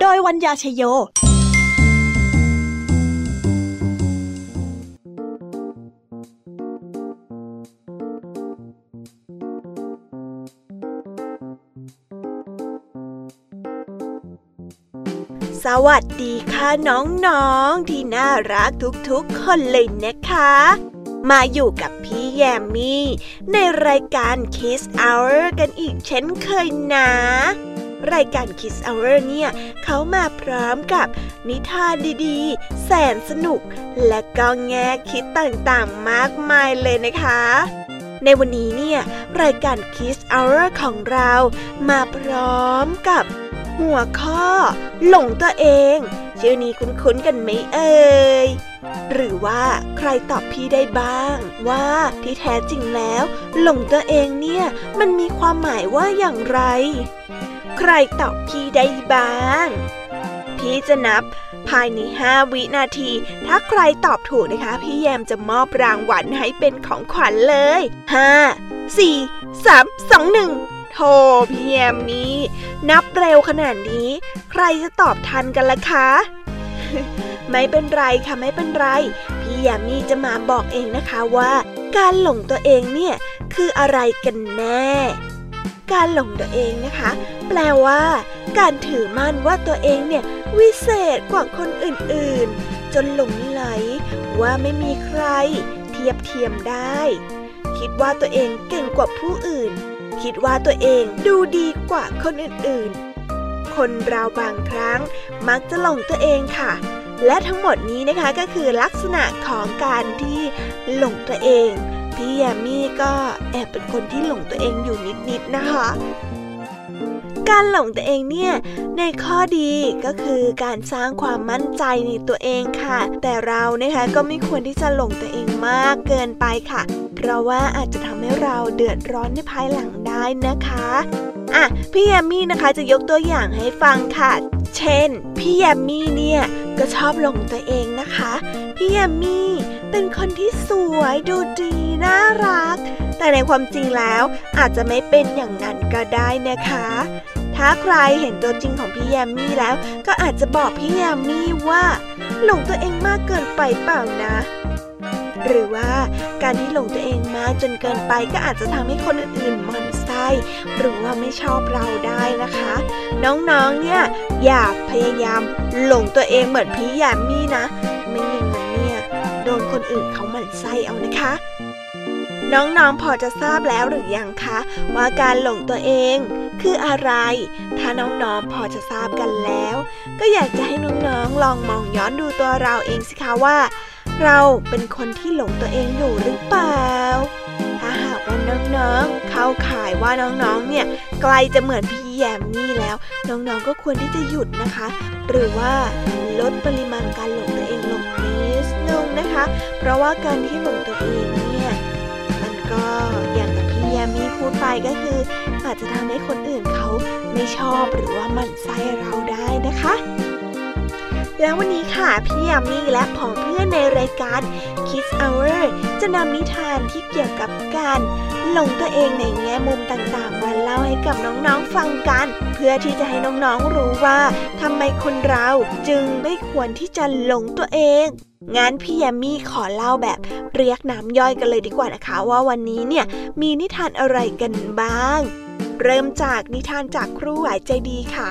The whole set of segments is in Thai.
โดยวัญญาชยโยสวัสดีค่ะน้องๆที่น่ารักทุกๆคนเลยนะคะ มาอยู่กับพี่แยมมี่ในรายการ Kiss Hour กันอีกเช่นเคยนะ รายการ Kids Hour เนี่ยเขามาพร้อมกับนิทานดีๆ แสนสนุก และก็แง่คิดต่างๆมากมายเลยนะคะ ในวันนี้เนี่ยรายการ Kids Hour ของเรามาพร้อมกับหัวข้อ หลงตัวเอง ชื่อนี้คุ้นๆกันไหมเอ่ยหรือว่าใครตอบพี่ได้บ้าง ว่าที่แท้จริงแล้ว หลงตัวเองเนี่ย มันมีความหมายว่าอย่างไร ใครตอบพี่ได้บ้าง พี่จะนับภายใน5วินาที ถ้าใครตอบถูกนะคะ พี่แยมจะมอบรางวัลให้เป็นของขวัญเลย5 4 3 2 1โธ่พี่แยมนี่นับเร็วขนาดนี้ ใครจะตอบทันกันล่ะคะไม่เป็นไรค่ะไม่เป็นไร พี่แยมมี่จะมาบอกเองนะคะว่า การหลงตัวเองเนี่ยคืออะไรกันแน่ การหลงตัวเองนะคะ แปลว่า การถือมั่นว่าตัวเองเนี่ยวิเศษกว่าคนอื่นๆ จนหลงไหล ว่าไม่มีใคร เทียบเทียมได้ คิดว่าตัวเองเก่งกว่าผู้อื่น คิดว่าตัวเองดูดีกว่าคนอื่นๆ คนเราบางครั้ง มักจะหลงตัวเองค่ะและทั้งหมดนี้นะคะก็คือลักษณะของการที่หลงตัวเอง พี่แยมมี่ก็แอบเป็นคนที่หลงตัวเองอยู่นิดๆนะคะ การหลงตัวเองเนี่ยในข้อดีก็คือการสร้างความมั่นใจในตัวเองค่ะ แต่เรานะคะก็ไม่ควรที่จะหลงตัวเองมากเกินไปค่ะ เพราะว่าอาจจะทำให้เราเดือดร้อนในภายหลังได้นะคะอะพี่แยมมี่นะคะจะยกตัวอย่างให้ฟังค่ะ เช่น พี่แยมมี่เนี่ยก็ชอบหลงตัวเองนะคะ พี่แยมมี่เป็นคนที่สวยดูดี น่ารัก แต่ในความจริงแล้วอาจจะไม่เป็นอย่างนั้นก็ได้นะคะ ถ้าใครเห็นตัวจริงของพี่แยมมี่แล้ว ก็อาจจะบอกพี่แยมมี่ว่า หลงตัวเองมากเกินไปเปล่านะ หรือว่าการที่หลงตัวเองมากจนเกินไปก็อาจจะทำให้คนอื่นๆมันไส้หรือว่าไม่ชอบเราได้นะคะ น้องๆเนี่ยอย่าพยายามหลงตัวเองเหมือนพี่แยมมี่นะ ไม่อย่างนั้นเนี่ยโดนคนอื่นเขาหมั่นไส้เอานะคะ น้องๆ พอจะทราบแล้วหรือยังคะ ว่าการหลงตัวเอง คืออะไร ถ้าน้องๆ พอจะทราบกันแล้ว ก็อยากจะให้น้องๆ ลองมองย้อนดูตัวเราเองสิคะว่า เราเป็นคนที่หลงตัวเองอยู่หรือเปล่า ถ้าหากว่าน้องๆ เข้าข่ายว่าน้องๆ เนี่ยใกล้จะเหมือนพี่แยมนี่แล้ว น้องๆ ก็ควรที่จะหยุดนะคะ หรือว่าลดปริมาณการหลงตัวเองลงนิดนึงนะคะ เพราะว่าการที่หลงตัวเอง ก็อย่างที่พี่ยมีพูดไปก็คืออาจจะทำให้คนอื่นเขาไม่ชอบหรือว่าหมั่นไส้เราได้นะคะ แล้ววันนี้ค่ะพี่ยามีและผองเพื่อนในรายการ Kids Hour จะนำนิทานที่เกี่ยวกับการหลงตัวเองในแง่มุมต่างๆมาเล่าให้กับน้องๆฟังกัน เพื่อที่จะให้น้องๆรู้ว่าทำไมคนเราจึงไม่ควรที่จะหลงตัวเองงั้นพี่ยามีขอเล่าแบบเรียกน้ำย่อยกันเลยดีกว่านะคะ ว่าวันนี้เนี่ยมีนิทานอะไรกันบ้าง เริ่มจากนิทานจากครูหวายใจดีค่ะ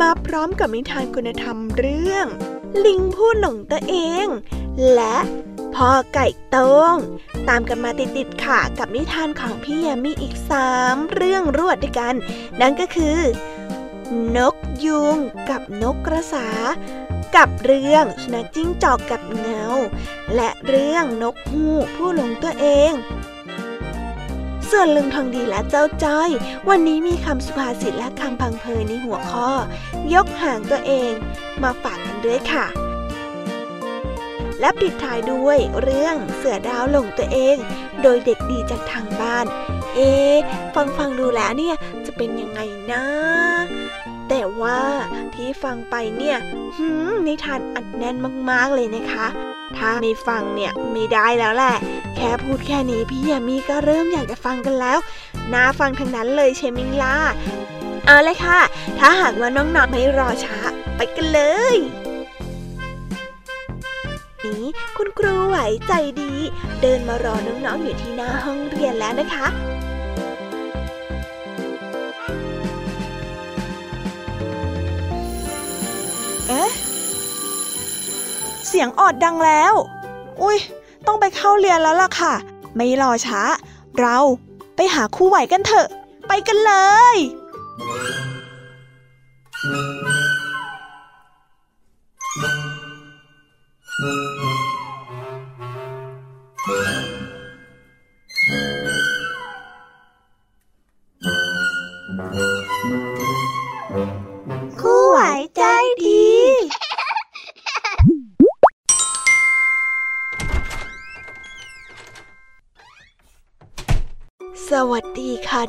มาพร้อมกับนิทานคุณธรรมเรื่อง ลิงพูดหลงตัวเอง และพ่อไก่ต้งตามกันมาติดๆค่ะ กับนิทานของพี่ยามีอีกสามเรื่องรวดด้วยกัน นั่นก็คือ นกยุงกับนกกระสา กับเรื่องสุนัขจิ้งจอกกับเงา และเรื่องนกฮูกผู้หลงตัวเอง ส่วนลุงทองดีและเจ้าจ้อย วันนี้มีคำสุภาษิตและคำพังเพยในหัวข้อ ยกห่างตัวเอง มาฝากกันด้วยค่ะ และปิดท้ายด้วยเรื่องเสือดาวหลงตัวเอง โดยเด็กดีจากทางบ้าน เอ๊ฟังฟังดูแล้วเนี่ยจะเป็นยังไงนะ แต่ว่าที่ฟังไปเนี่ยหืมนิทานอัดแน่นมากๆเลยนะคะ ถ้าไม่ฟังเนี่ยไม่ได้แล้วแหละ แค่พูดแค่นี้พี่ยามีก็เริ่มอยากจะฟังกันแล้ว น่าฟังทั้งนั้นเลยใช่ไหมล่ะเอาเลยค่ะ ถ้าหากว่าน้องๆไม่รอช้า ไปกันเลยนี้คุณครูไหวใจดี เดินมารอน้องๆอยู่ที่หน้าห้องเรียนแล้วนะคะ เอ๊ะ เสียงออดดังแล้ว อุ้ย ต้องไปเข้าเรียนแล้วล่ะค่ะ ไม่รอช้า เราไปหาครูไหวกันเถอะ ไปกันเลย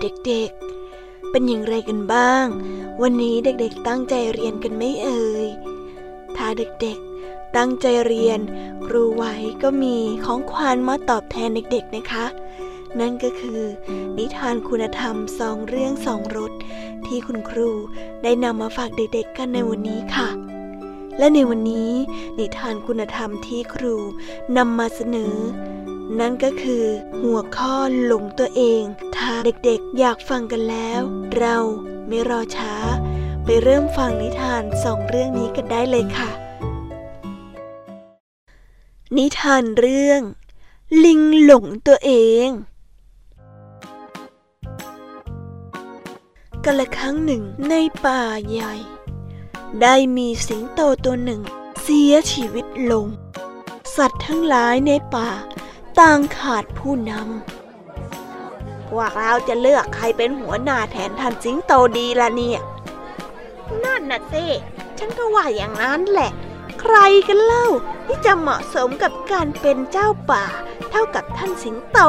เด็กๆ เป็นอย่างไรกันบ้าง วันนี้เด็กๆตั้งใจเรียนกันไม่เอ่ย ถ้าเด็กๆ ตั้งใจเรียน ครูไหวก็มีของขวัญมาตอบแทนเด็กๆนะคะ นั่นก็คือ นิทานคุณธรรมสองเรื่องสองรสที่คุณครูได้นำมาฝากเด็กๆ กันในวันนี้ค่ะและในวันนี้ นิทานคุณธรรมที่ครูนำมาเสนอ นั่นก็คือ หัวข้อหลงตัวเอง ถ้าเด็กๆอยากฟังกันแล้ว เราไม่รอช้า ไปเริ่มฟังนิทานสองเรื่องนี้กันได้เลยค่ะ นิทานเรื่อง ลิงหลงตัวเองกันละครั้งหนึ่งในป่าใหญ่ ได้มีสิงโตตัวหนึ่ง เสียชีวิตลง สัตว์ทั้งหลายในป่า ต่างขาดผู้นำ พวกเราจะเลือกใครเป็นหัวหน้าแทนท่านสิงโตดีละเนี่ย นั่นน่ะสิฉันก็ว่าอย่างนั้นแหละ ใครกันเล่าที่จะเหมาะสมกับการเป็นเจ้าป่า เท่ากับท่านสิงโต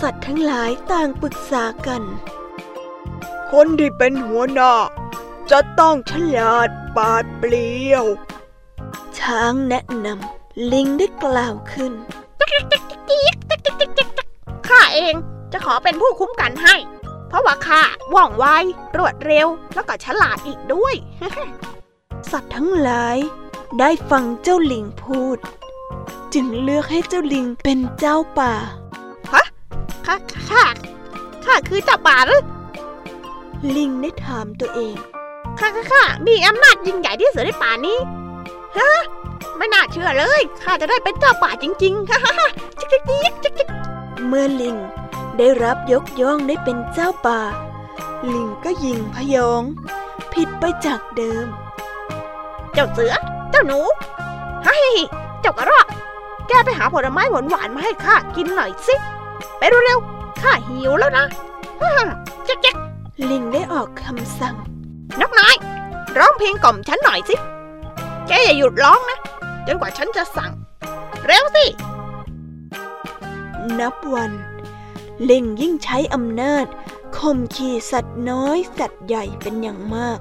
สัตว์ทั้งหลายต่างปรึกษากัน คนที่เป็นหัวหน้า จะต้องฉลาดปาดเปลี่ยว ช้างแนะนำ ลิงได้กล่าวขึ้นข้าเองจะขอเป็นผู้คุ้มกันให้ เพราะว่าข้าว่องไวรวดเร็วแล้วก็ฉลาดอีกด้วย สัตว์ทั้งหลาย ได้ฟังเจ้าลิงพูด จึงเลือกให้เจ้าลิงเป็นเจ้าป่าฮะข้าข้าข้าคือเจ้าป่าหรือลิงได้ถามตัวเองข้าข้าข้ามีอำนาจยิ่งใหญ่ที่สุดในป่านี้ ฮะ ไม่น่าเชื่อเลย ข้าจะได้เป็นเจ้าป่าจริงๆฮ่าฮ่าจิกจิกจิกจิกจิกเมื่อลิงได้รับยกย่องได้เป็นเจ้าป่า ลิงก็ยิงพยอง ผิดไปจากเดิม เจ้าเสือ เจ้าหนูฮ้ยเจ้ากระรอกแกไปหาผลไม้หวานๆมาให้ข้ากินหน่อยสิ ไปเร็วๆ ข้าหิวแล้วนะฮ่าฮ่าจิกจิกลิงได้ออกคำสั่ง นกน้อย ร้องเพลงกล่อมฉันหน่อยสิ แกอย่าหยุดร้องนะ จนกว่าฉันจะสั่ง เร็วสิ นับวันเล่งยิ่งใช้อำนาจข่มขี่สัตว์น้อยสัตว์ใหญ่เป็นอย่างมาก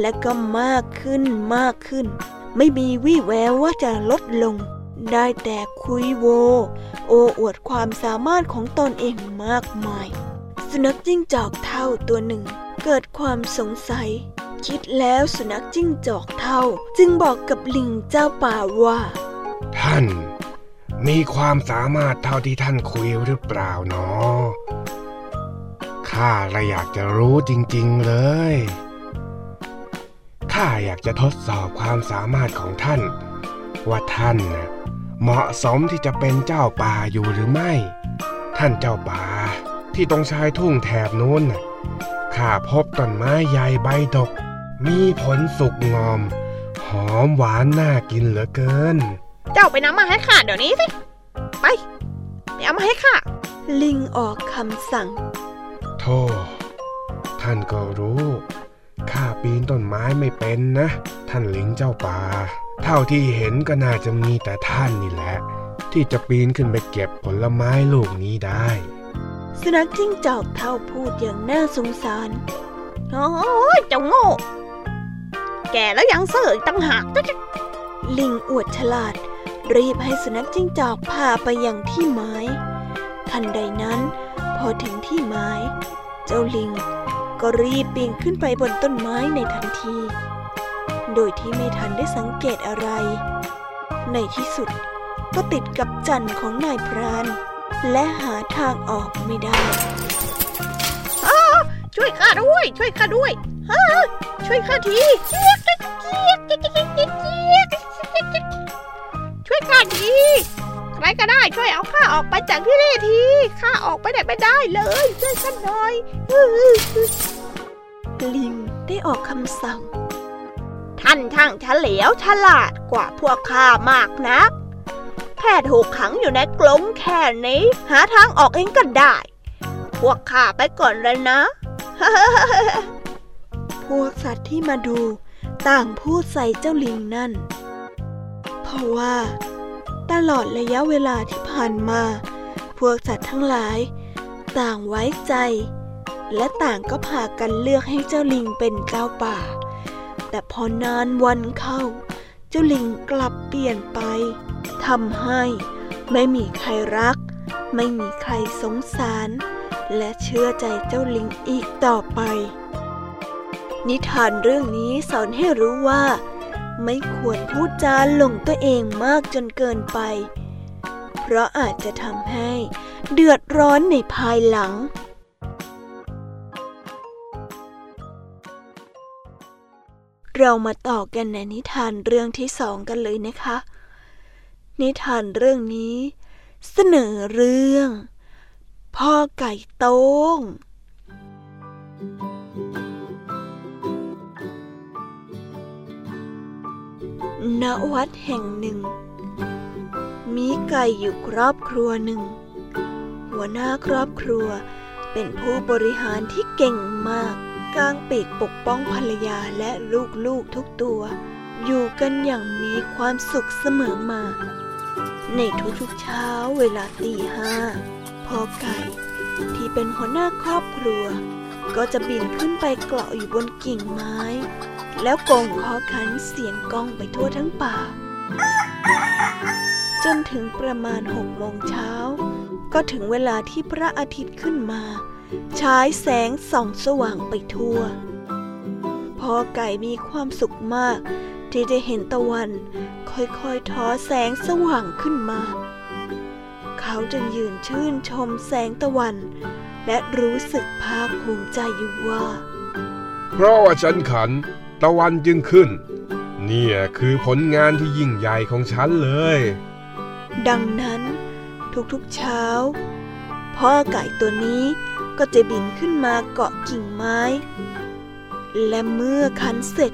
และก็มากขึ้นมากขึ้น ไม่มีวี่แววว่าจะลดลง ได้แต่คุยโว โอ้อวดความสามารถของตนเองมากมาย สุนัขจิ้งจอกเท่าตัวหนึ่ง เกิดความสงสัย คิดแล้วสุนัขจิ้งจอกเท่า จึงบอกกับลิงเจ้าป่าว่า ท่าน มีความสามารถเท่าที่ท่านคุยหรือเปล่าเนาะข้าละอยากจะรู้จริง ๆเลย ข้าอยากจะทดสอบความสามารถของท่าน ว่าท่านเหมาะสมที่จะเป็นเจ้าป่าอยู่หรือไม่ ท่านเจ้าป่า ที่ตรงชายทุ่งแถบนู้นน่ะข้าพบต้นไม้ใหญ่ใบดก มีผลสุกงอม หอมหวานน่ากินเหลือเกิน เจ้าไปนำมาให้ข้าเดี๋ยวนี้สิ ไปไปเอามาให้ข้าลิงออกคำสั่ง โธ่ท่านก็รู้ข้าปีนต้นไม้ไม่เป็นนะ ท่านลิงเจ้าป่า เท่าที่เห็นก็น่าจะมีแต่ท่านนี่แหละ ที่จะปีนขึ้นไปเก็บผลไม้ลูกนี้ได้ สุนัขจิ้งจอกเท่าพูดอย่างน่าสงสารโอ้ยเจ้าโง่ แก่แล้วยังเสื่ออีกตั้งหากจ๊ะจ๊ะลิงอวดฉลาด รีบให้สุนัขจิ้งจอกพาไปยังที่ไม้ทันใดนั้น พอถึงที่ไม้เจ้าลิงก็รีบปีนขึ้นไปบนต้นไม้ในทันที โดยที่ไม่ทันได้สังเกตอะไร ในที่สุดก็ติดกับจันทร์ของนายพราน และหาทางออกไม่ได้ช่วยข้าด้วย ช่วยข้าด้วยฮ่าช่วยข้าทีเจี๊ยกเจี๊ยกเจี๊ยกเจี๊ยกเจี๊ยกเจี๊ยกเจี๊ยกช่วยข้าทีใครก็ได้ช่วยเอาข้าออกไปจากที่นี่ทีข้าออกไปไหนไม่ได้เลยช่วยข้าหน่อยลิงได้ออกคำสั่ง ท่านช่างเฉลียวฉลาดกว่าพวกข้ามากนัก แค่ถูกขังอยู่ในกรงแค่นี้ หาทางออกเองก็ได้ พวกข้าไปก่อนเลยนะ พวกสัตว์ที่มาดู ต่างพูดใส่เจ้าลิงนั่น เพราะว่า ตลอดระยะเวลาที่ผ่านมา พวกสัตว์ทั้งหลาย ต่างไว้ใจ และต่างก็พากันเลือกให้เจ้าลิงเป็นเจ้าป่า แต่พอนานวันเข้า เจ้าลิงกลับเปลี่ยนไปทำให้ไม่มีใครรัก ไม่มีใครสงสาร และเชื่อใจเจ้าลิงอีกต่อไป นิทานเรื่องนี้สอนให้รู้ว่า ไม่ควรพูดจาหลงตัวเองมากจนเกินไป เพราะอาจจะทำให้เดือดร้อนในภายหลัง เรามาต่อกันในนิทานเรื่องที่สองกันเลยนะคะ นิทานเรื่องนี้ เสนอเรื่อง พ่อไก่โต้ง ณ วัดแห่งหนึ่ง มีไก่อยู่ครอบครัวหนึ่ง หัวหน้าครอบครัวเป็นผู้บริหารที่เก่งมาก กางปีกปกป้องภรรยาและลูกๆทุกตัว อยู่กันอย่างมีความสุขเสมอมา ในทุกๆเช้าเวลาตีห้าพ่อไก่ ที่เป็นหัวหน้าครอบครัว ก็จะบินขึ้นไปเกาะอยู่บนกิ่งไม้ แล้วกงคอขันเสียงก้องไปทั่วทั้งป่า จนถึงประมาณหกโมงเช้าก็ถึงเวลาที่พระอาทิตย์ขึ้นมา ฉายแสงส่องสว่างไปทั่ว พ่อไก่มีความสุขมากที่ได้เห็นตะวัน ค่อยๆทอแสงสว่างขึ้นมา เขาจึงยืนชื่นชมแสงตะวัน และรู้สึกภาคภูมิใจอยู่ว่า เพราะว่าฉันขัน ตะวันจึงขึ้น เนี่ยคือผลงานที่ยิ่งใหญ่ของฉันเลย ดังนั้นทุกๆเช้า พ่อไก่ตัวนี้ ก็จะบินขึ้นมาเกาะกิ่งไม้ และเมื่อคันเสร็จ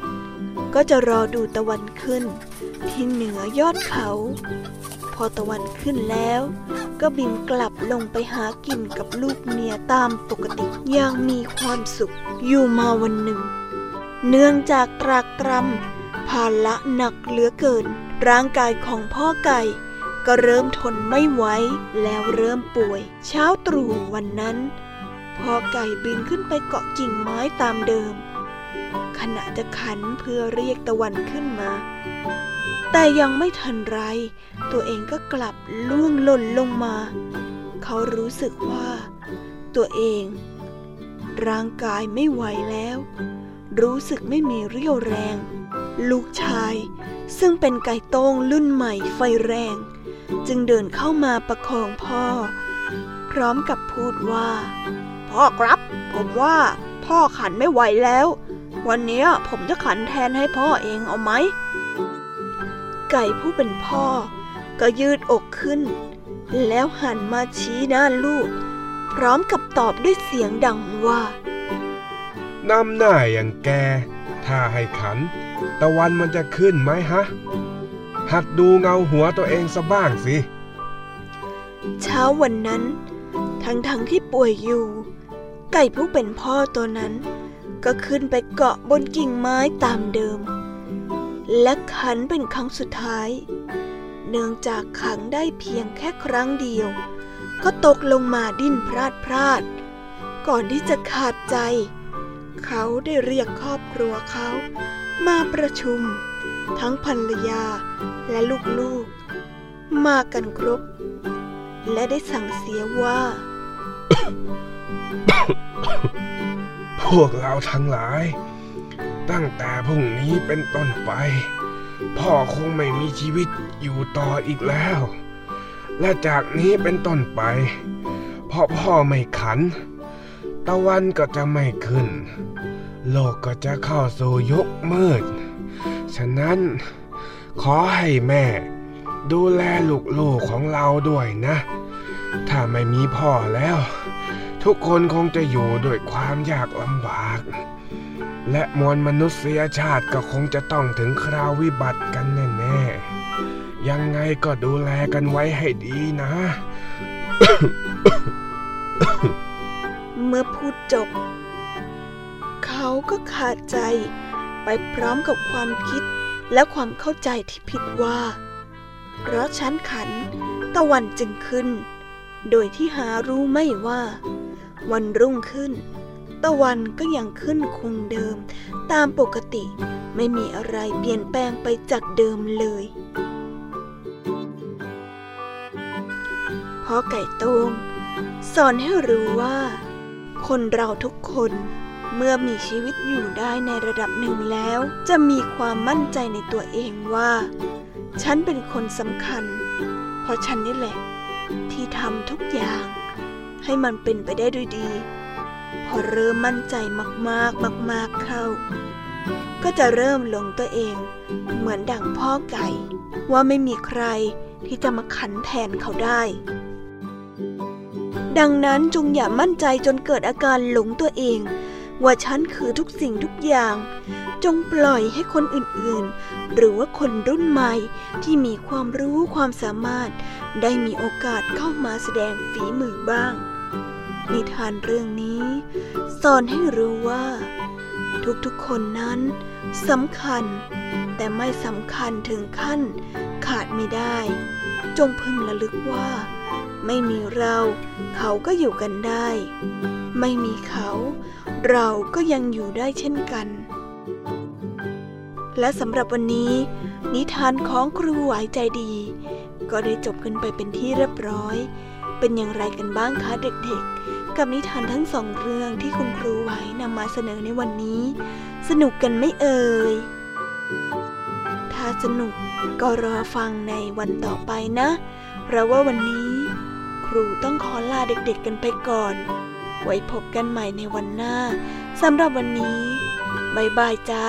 ก็จะรอดูตะวันขึ้น ที่เหนือยอดเขา พอตะวันขึ้นแล้ว ก็บินกลับลงไปหากินกับลูกเมียตามปกติอย่างมีความสุขอยู่มาวันหนึ่ง เนื่องจากตรากตรำภาระหนักเหลือเกิน ร่างกายของพ่อไก่ก็เริ่มทนไม่ไหวแล้วเริ่มป่วย เช้าตรู่วันนั้น พอไก่บินขึ้นไปเกาะกิ่งไม้ตามเดิม ขณะจะขันเพื่อเรียกตะวันขึ้นมา แต่ยังไม่ทันไร ตัวเองก็กลับล่วงหล่นลงมา เขารู้สึกว่า ตัวเอง ร่างกายไม่ไหวแล้ว รู้สึกไม่มีเรี่ยวแรง ลูกชาย ซึ่งเป็นไก่โต้งรุ่นใหม่ไฟแรง จึงเดินเข้ามาประคองพ่อ พร้อมกับพูดว่า พ่อครับ ผมว่าพ่อขันไม่ไหวแล้ว วันนี้ผมจะขันแทนให้พ่อเองเอาไหม ไก่ผู้เป็นพ่อ ก็ยืดอกขึ้น แล้วหันมาชี้หน้าลูก พร้อมกับตอบด้วยเสียงดังว่านำหน้าอย่างแก ถ้าให้ขัน ตะวันมันจะขึ้นไหมฮะ หัดดูเงาหัวตัวเองซะบ้างสิ เช้าวันนั้น ทั้งๆทที่ป่วยอยู่ ไก่ผู้เป็นพ่อตัวนั้น ก็ขึ้นไปเกาะบนกิ่งไม้ตามเดิม และขันเป็นครั้งสุดท้าย เนื่องจากขังได้เพียงแค่ครั้งเดียว ก็ตกลงมาดิ้นพลาดพลาด ก่อนที่จะขาดใจ เขาได้เรียกครอบครัวเขา มาประชุม ทั้งภรรยาและลูกๆ มากันครบ และได้สั่งเสียว่า พวกเราทั้งหลาย ตั้งแต่พรุ่งนี้เป็นต้นไป พ่อคงไม่มีชีวิตอยู่ต่ออีกแล้ว และจากนี้เป็นต้นไปพอพ่อไม่ขัน ตะวันก็จะไม่ขึ้น โลกก็จะเข้าสู่ยุคมืด ฉะนั้นขอให้แม่ดูแลลูกๆของเราด้วยนะ ถ้าไม่มีพ่อแล้ว ทุกคนคงจะอยู่ด้วยความยากลำบาก และมวลมนุษยชาติก็คงจะต้องถึงคราววิบัติกันแน่ๆ ยังไงก็ดูแลกันไว้ให้ดีนะ เมื่อพูดจบ เขาก็ขาดใจไปพร้อมกับความคิดและความเข้าใจที่ผิดว่า เพราะชั้นขันตะวันจึงขึ้น โดยที่หารู้ไม่ว่า วันรุ่งขึ้น ตะวันก็ยังขึ้นคงเดิม ตามปกติไม่มีอะไรเปลี่ยนแปลงไปจากเดิมเลยพ่อไก่ตงสอนให้รู้ว่า คนเราทุกคนเมื่อมีชีวิตอยู่ได้ในระดับหนึ่งแล้ว จะมีความมั่นใจในตัวเองว่า ฉันเป็นคนสำคัญ เพราะฉันนี่แหละ ที่ทำทุกอย่าง ให้มันเป็นไปได้ด้วยดี พอเริ่มมั่นใจมากๆมาก ๆเข้า ก็จะเริ่มหลงตัวเอง เหมือนดั่งพ่อไก่ ว่าไม่มีใครที่จะมาขันแทนเขาได้ ดังนั้นจงอย่ามั่นใจจนเกิดอาการหลงตัวเอง ว่าฉันคือทุกสิ่งทุกอย่าง จงปล่อยให้คนอื่นๆ หรือว่าคนรุ่นใหม่ที่มีความรู้ความสามารถได้มีโอกาสเข้ามาแสดงฝีมือบ้าง นิทานเรื่องนี้สอนให้รู้ว่า ทุกๆคนนั้นสำคัญ แต่ไม่สำคัญถึงขั้นขาดไม่ได้ จงพึงระลึกว่า ไม่มีเราเขาก็อยู่กันได้ ไม่มีเขา เราก็ยังอยู่ได้เช่นกัน และสำหรับวันนี้ นิทานของครูหวใจดี ก็ได้จบกันไปเป็นที่เรียบร้อย เป็นอย่างไรกันบ้างคะเด็กๆ กับนิทานทั้งสองเรื่องที่คุณครูไหวนำมาเสนอในวันนี้ สนุกกันไม่เอ่ย ถ้าสนุกก็รอฟังในวันต่อไปนะ เพราะว่าวันนี้ ครูต้องขอลาเด็กๆกันไปก่อน ไว้พบกันใหม่ในวันหน้าสำหรับวันนี้บายบายจ้า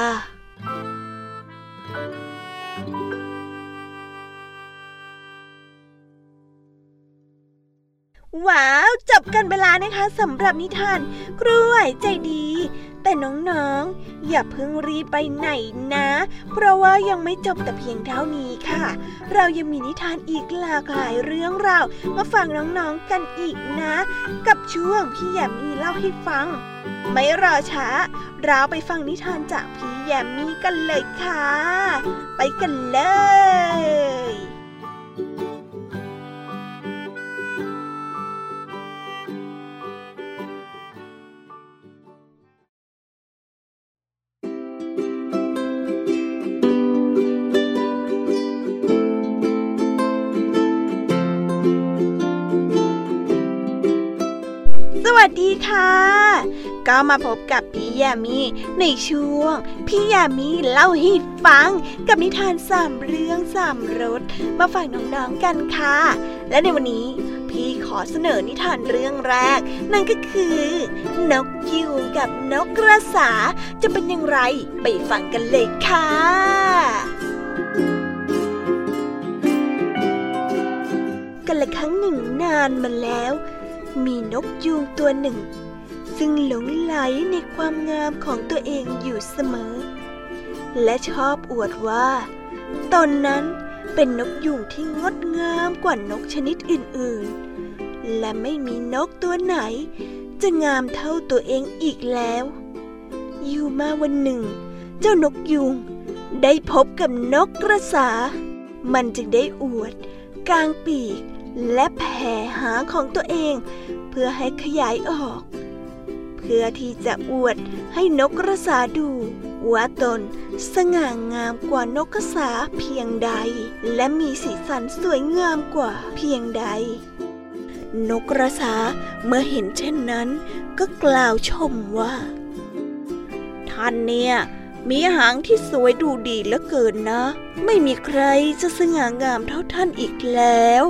ว้าว จบกันเวลานะคะสำหรับนิทานกล้วยใจดี แต่น้องๆ อย่าเพิ่งรีบไปไหนนะ เพราะว่ายังไม่จบแต่เพียงเท่านี้ค่ะ เรายังมีนิทานอีกหลากหลายเรื่องราวมาฟังน้องๆกันอีกนะ กับช่วงพี่แยมมีเล่าให้ฟัง ไม่รอช้า เราไปฟังนิทานจากพี่แยมมีกันเลยค่ะ ไปกันเลย สดีค่ะ ก็มาพบกับพี่ยามีในช่วง พี่ยามีเล่าให้ฟังกับนิทานสามเรื่องสามรสมาฝากน้องๆกันค่ะ และในวันนี้พี่ขอเสนอนิทานเรื่องแรก นั่นก็คือ นกยูงกับนกกระสาจะเป็นอย่างไรไปฟังกันเลยค่ะกันละครั้งหนึ่งนานมาแล้ว มีนกยูงตัวหนึ่ง ซึ่งหลงไหลในความงามของตัวเองอยู่เสมอ และชอบอวดว่า ตนนั้นเป็นนกยูงที่งดงามกว่านกชนิดอื่นๆ และไม่มีนกตัวไหน จะงามเท่าตัวเองอีกแล้ว อยู่มาวันหนึ่ง เจ้านกยูงได้พบกับนกกระสา มันจึงได้อวดกลางปีก และแผ่หางของตัวเอง เพื่อให้ขยายออก เพื่อที่จะอวดให้นกกระสาดูว่าตนสง่างามกว่านกกระสาเพียงใด และมีสีสันสวยงามกว่าเพียงใด นกกระสาเมื่อเห็นเช่นนั้น ก็กล่าวชมว่า ท่านเนี่ยมีหางที่สวยดูดีเหลือเกินนะ ไม่มีใครจะสง่างามเท่าท่านอีกแล้ว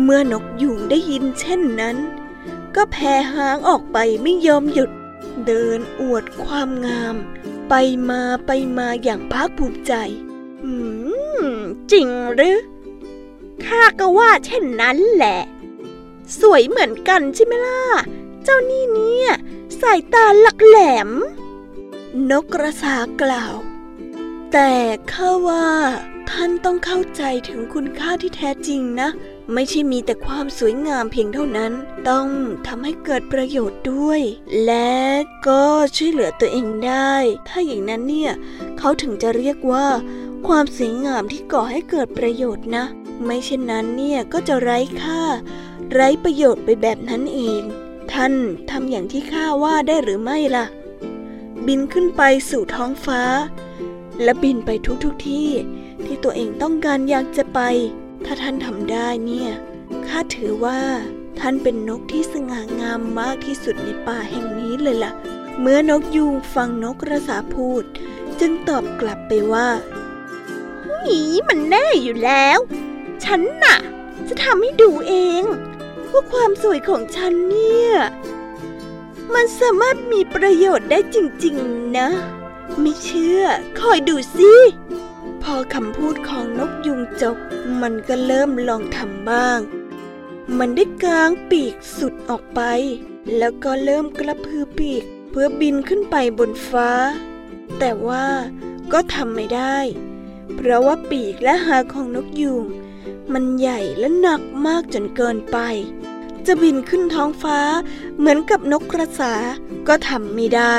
เมื่อนกยุงได้ยินเช่นนั้น ก็แผ่หางออกไปไม่ยอมหยุด เดินอวดความงาม ไปมาไปมาอย่างภาคภูมิใจ อืม จริงหรือ ข้าก็ว่าเช่นนั้นแหละ สวยเหมือนกันใช่ไหมล่ะ เจ้านี่เนี่ยสายตาหลักแหลม นกกระสากล่าว แต่ข้าว่าท่านต้องเข้าใจถึงคุณค่าที่แท้จริงนะ ไม่ใช่มีแต่ความสวยงามเพียงเท่านั้น ต้องทำให้เกิดประโยชน์ด้วย และก็ช่วยเหลือตัวเองได้ ถ้าอย่างนั้นเนี่ยเขาถึงจะเรียกว่า ความสวยงามที่ก่อให้เกิดประโยชน์นะ ไม่เช่นนั้นเนี่ยก็จะไร้ค่า ไร้ประโยชน์ไปแบบนั้นเอง ท่านทำอย่างที่ข้าว่าได้หรือไม่ล่ะ บินขึ้นไปสู่ท้องฟ้า และบินไปทุกๆทที่ที่ตัวเองต้องการอยากจะไป ถ้าท่านทำได้เนี่ย ข้าถือว่าท่านเป็นนกที่สง่างามมากที่สุดในป่าแห่งนี้เลยล่ะ เมื่อนกยูงฟังนกกระสาพูด จึงตอบกลับไปว่าหีมันแน่อยู่แล้ว ฉันน่ะ จะทำให้ดูเองว่าความสวยของฉันเนี่ย มันสามารถมีประโยชน์ได้จริง ๆ นะ ไม่เชื่อ คอยดูสิ พอคำพูดของนกยุงจบ มันก็เริ่มลองทำบ้าง มันได้กางปีกสุดออกไป แล้วก็เริ่มกระพือปีก เพื่อบินขึ้นไปบนฟ้า แต่ว่าก็ทำไม่ได้ เพราะว่าปีกและหางของนกยูงมันใหญ่และหนักมากจนเกินไป จะบินขึ้นท้องฟ้า เหมือนกับนกกระสา ก็ทำไม่ได้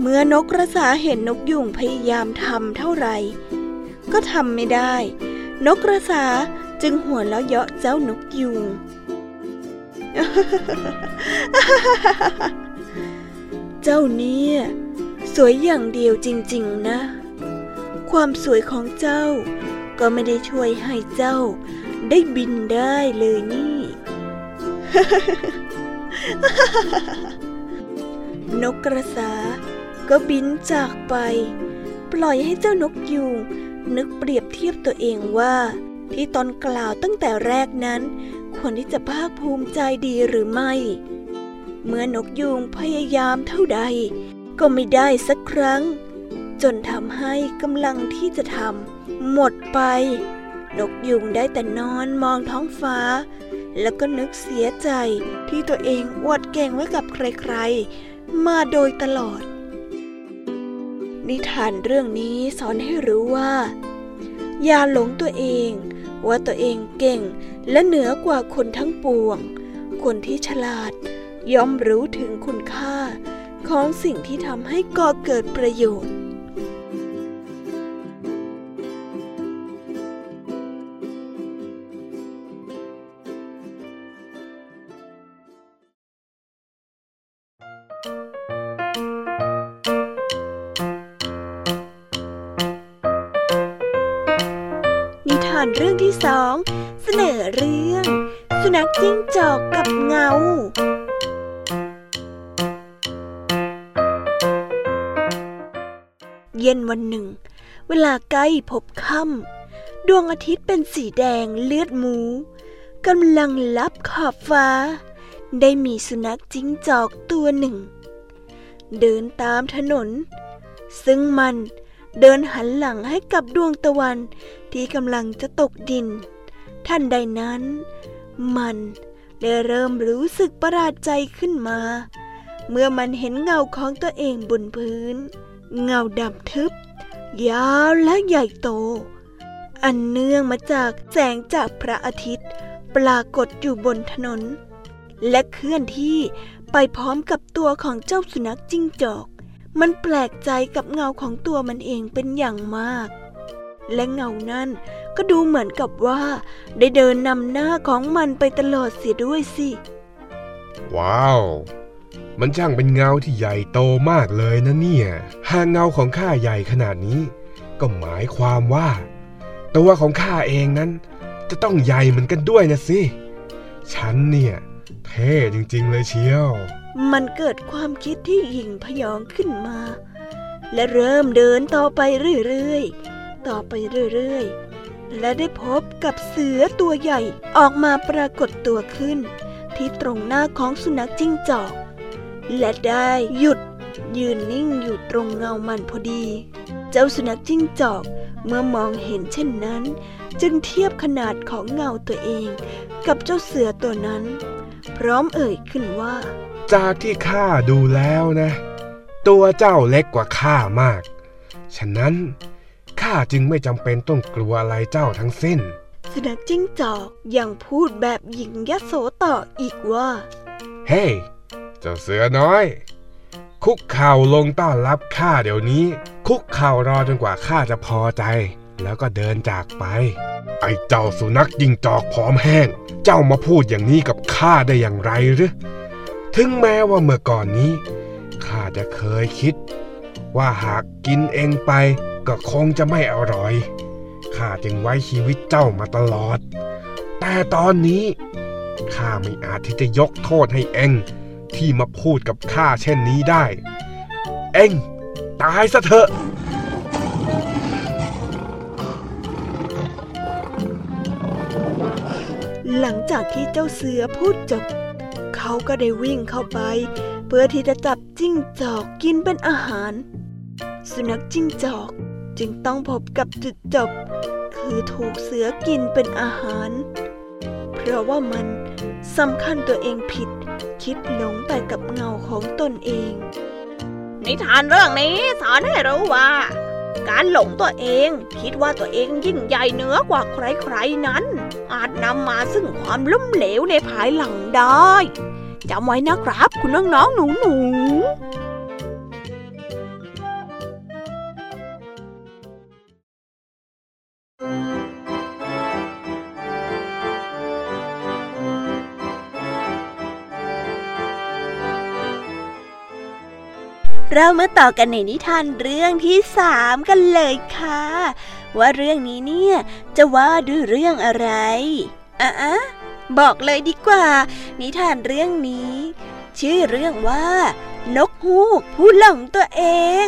เมื่อนกกระสาเห็นนกยุงพยายามทำเท่าไหร่ ก็ทำไม่ได้ นกกระสาจึงหัวเราะเยาะเจ้านกยุง เจ้าเนี่ย สวยอย่างเดียวจริง ๆ นะ ความสวยของเจ้า ก็ไม่ได้ช่วยให้เจ้า ได้บินได้เลยนี่ นกกระสาก็บินจากไป ปล่อยให้เจ้านกยูง นึกเปรียบเทียบตัวเองว่า ที่ตนกล่าวตั้งแต่แรกนั้น ควรที่จะภาคภูมิใจดีหรือไม่ เมื่อนกยูงพยายามเท่าใด ก็ไม่ได้สักครั้ง จนทำให้กำลังที่จะทำหมดไป นกยุงได้แต่นอนมองท้องฟ้า แล้วก็นึกเสียใจที่ตัวเองอวดเก่งไว้กับใครๆ มาโดยตลอด นิทานเรื่องนี้สอนให้รู้ว่า อย่าหลงตัวเอง ว่าตัวเองเก่งและเหนือกว่าคนทั้งปวง คนที่ฉลาดย่อมรู้ถึงคุณค่า ของสิ่งที่ทำให้ก่อเกิดประโยชน์ นัขจิ้งจอกกับเงาเย็นวันหนึ่ง เวลาใกล้พบค่ำดวงอาทิตย์เป็นสีแดงเลือดหมูกำลังลับขอบฟ้า ได้มีสุนัขจิ้งจอกตัวหนึ่ง เดินตามถนน ซึ่งมันเดินหันหลังให้กับดวงตะวันที่กำลังจะตกดิน ท่านใดนั้น มันได้เริ่มรู้สึกประหลาดใจขึ้นมา เมื่อมันเห็นเงาของตัวเองบนพื้น เงาดำทึบ ยาวและใหญ่โต อันเนื่องมาจากแสงจากพระอาทิตย์ ปรากฏอยู่บนถนน และเคลื่อนที่ไปพร้อมกับตัวของเจ้าสุนัขจิ้งจอก มันแปลกใจกับเงาของตัวมันเองเป็นอย่างมาก และเงานั้น ก็ดูเหมือนกับว่า ได้เดินนำหน้าของมันไปตลอดเสียด้วยสิ ว้าว มันช่างเป็นเงาที่ใหญ่โตมากเลยนะเนี่ย หากเงาของข้าใหญ่ขนาดนี้ ก็หมายความว่า ตัวของข้าเองนั้น จะต้องใหญ่เหมือนกันด้วยนะสิ ฉันเนี่ย เท่จริงๆเลยเชียว มันเกิดความคิดที่หยิ่งพยองขึ้นมา และเริ่มเดินต่อไปเรื่อยๆ ต่อไปเรื่อยๆ และได้พบกับเสือตัวใหญ่ออกมาปรากฏตัวขึ้น ที่ตรงหน้าของสุนัขจิ้งจอก และได้หยุดยืนนิ่งอยู่ตรงเงามันพอดี เจ้าสุนัขจิ้งจอกเมื่อมองเห็นเช่นนั้น จึงเทียบขนาดของเงาตัวเองกับเจ้าเสือตัวนั้น พร้อมเอ่ยขึ้นว่า จากที่ข้าดูแล้วนะ ตัวเจ้าเล็กกว่าข้ามาก ฉะนั้น ข้าจึงไม่จำเป็นต้องกลัวอะไรเจ้าทั้งสิ้น สุนัขจิ้งจอกยังพูดแบบหญิงยโสต่ออีกว่า เฮ้ hey, เจ้าเสือน้อย คุกเข่าลงต้อนรับข้าเดี๋ยวนี้ คุกเข่ารอจนกว่าข้าจะพอใจ แล้วก็เดินจากไป ไอ้เจ้าสุนัขยิงจอกผอมแห้ง เจ้ามาพูดอย่างนี้กับข้าได้อย่างไรหรือถึงแม้ว่าเมื่อก่อนนี้ข้าจะเคยคิด ว่าหากกินเองไป ก็คงจะไม่อร่อย ข้าจึงไว้ชีวิตเจ้ามาตลอด แต่ตอนนี้ข้าไม่อาจที่จะยกโทษให้เองที่มาพูดกับข้าเช่นนี้ได้ เองตายซะเถอะหลังจากที่เจ้าเสือพูดจบ เขาก็ได้วิ่งเข้าไป เพื่อที่จะจับจิ้งจอกกินเป็นอาหาร สุนัขจิ้งจอก จึงต้องพบกับจุดจบ คือถูกเสือกินเป็นอาหาร เพราะว่ามันสำคัญตัวเองผิด คิดหลงแต่กับเงาของตนเอง นิทานเรื่องนี้สอนให้รู้ว่า การหลงตัวเองคิดว่าตัวเองยิ่งใหญ่เหนือกว่าใครๆนั้น อาจนำมาซึ่งความล้มเหลวในภายหลังได้จำไว้นะครับ คุณน้องๆหนูๆ เรามาต่อกันในนิทานเรื่องที่สามกันเลยค่ะ ว่าเรื่องนี้เนี่ย จะว่าด้วยเรื่องอะไรอะบอกเลยดีกว่า นิทานเรื่องนี้ ชื่อเรื่องว่า นกฮูกผู้หลงตัวเอง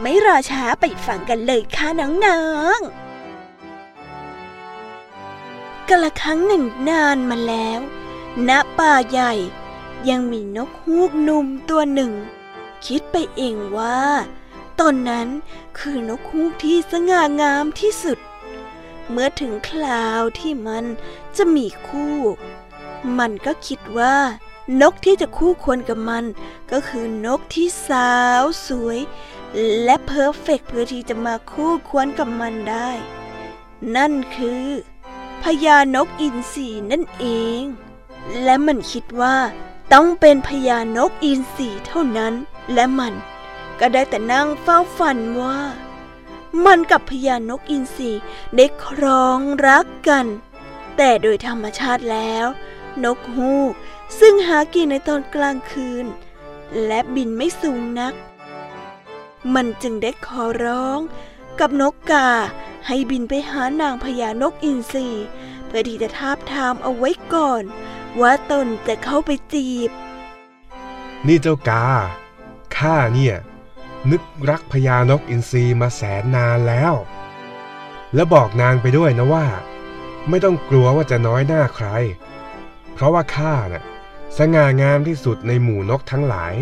ไม่รอช้าไปฟังกันเลยค่ะน้องๆกละครั้งหนึ่งนานมาแล้ว ณป่าใหญ่ ยังมีนกฮูกหนุ่มตัวหนึ่ง คิดไปเองว่าตอนนั้นคือนกฮูกที่สง่างามที่สุด เมื่อถึงคราวที่มันจะมีคู่ มันก็คิดว่า นกที่จะคู่ควรกับมัน ก็คือนกที่สาวสวย และเพอร์เฟกเพื่อที่จะมาคู่ควรกับมันได้ นั่นคือพญานกอินทรีนั่นเอง และมันคิดว่า ต้องเป็นพญานกอินทรีเท่านั้น และมันก็ได้แต่นั่งเฝ้าฝันว่า มันกับพญานกอินทรีได้ครองรักกัน แต่โดยธรรมชาติแล้ว นกฮูกซึ่งหากินในตอนกลางคืน และบินไม่สูงนัก มันจึงได้ขอร้องกับนกกาให้บินไปหานางพญานกอินทรีเพื่อที่จะทาบทามเอาไว้ก่อน ว่าตนจะเข้าไปจีบ นี่เจ้ากา ข้าเนี่ย นึกรักพญานกอินทรีมาแสนนานแล้ว และบอกนางไปด้วยนะว่า ไม่ต้องกลัวว่าจะน้อยหน้าใคร เพราะว่าข้าน่ะสง่างามที่สุดในหมู่นกทั้งหลาย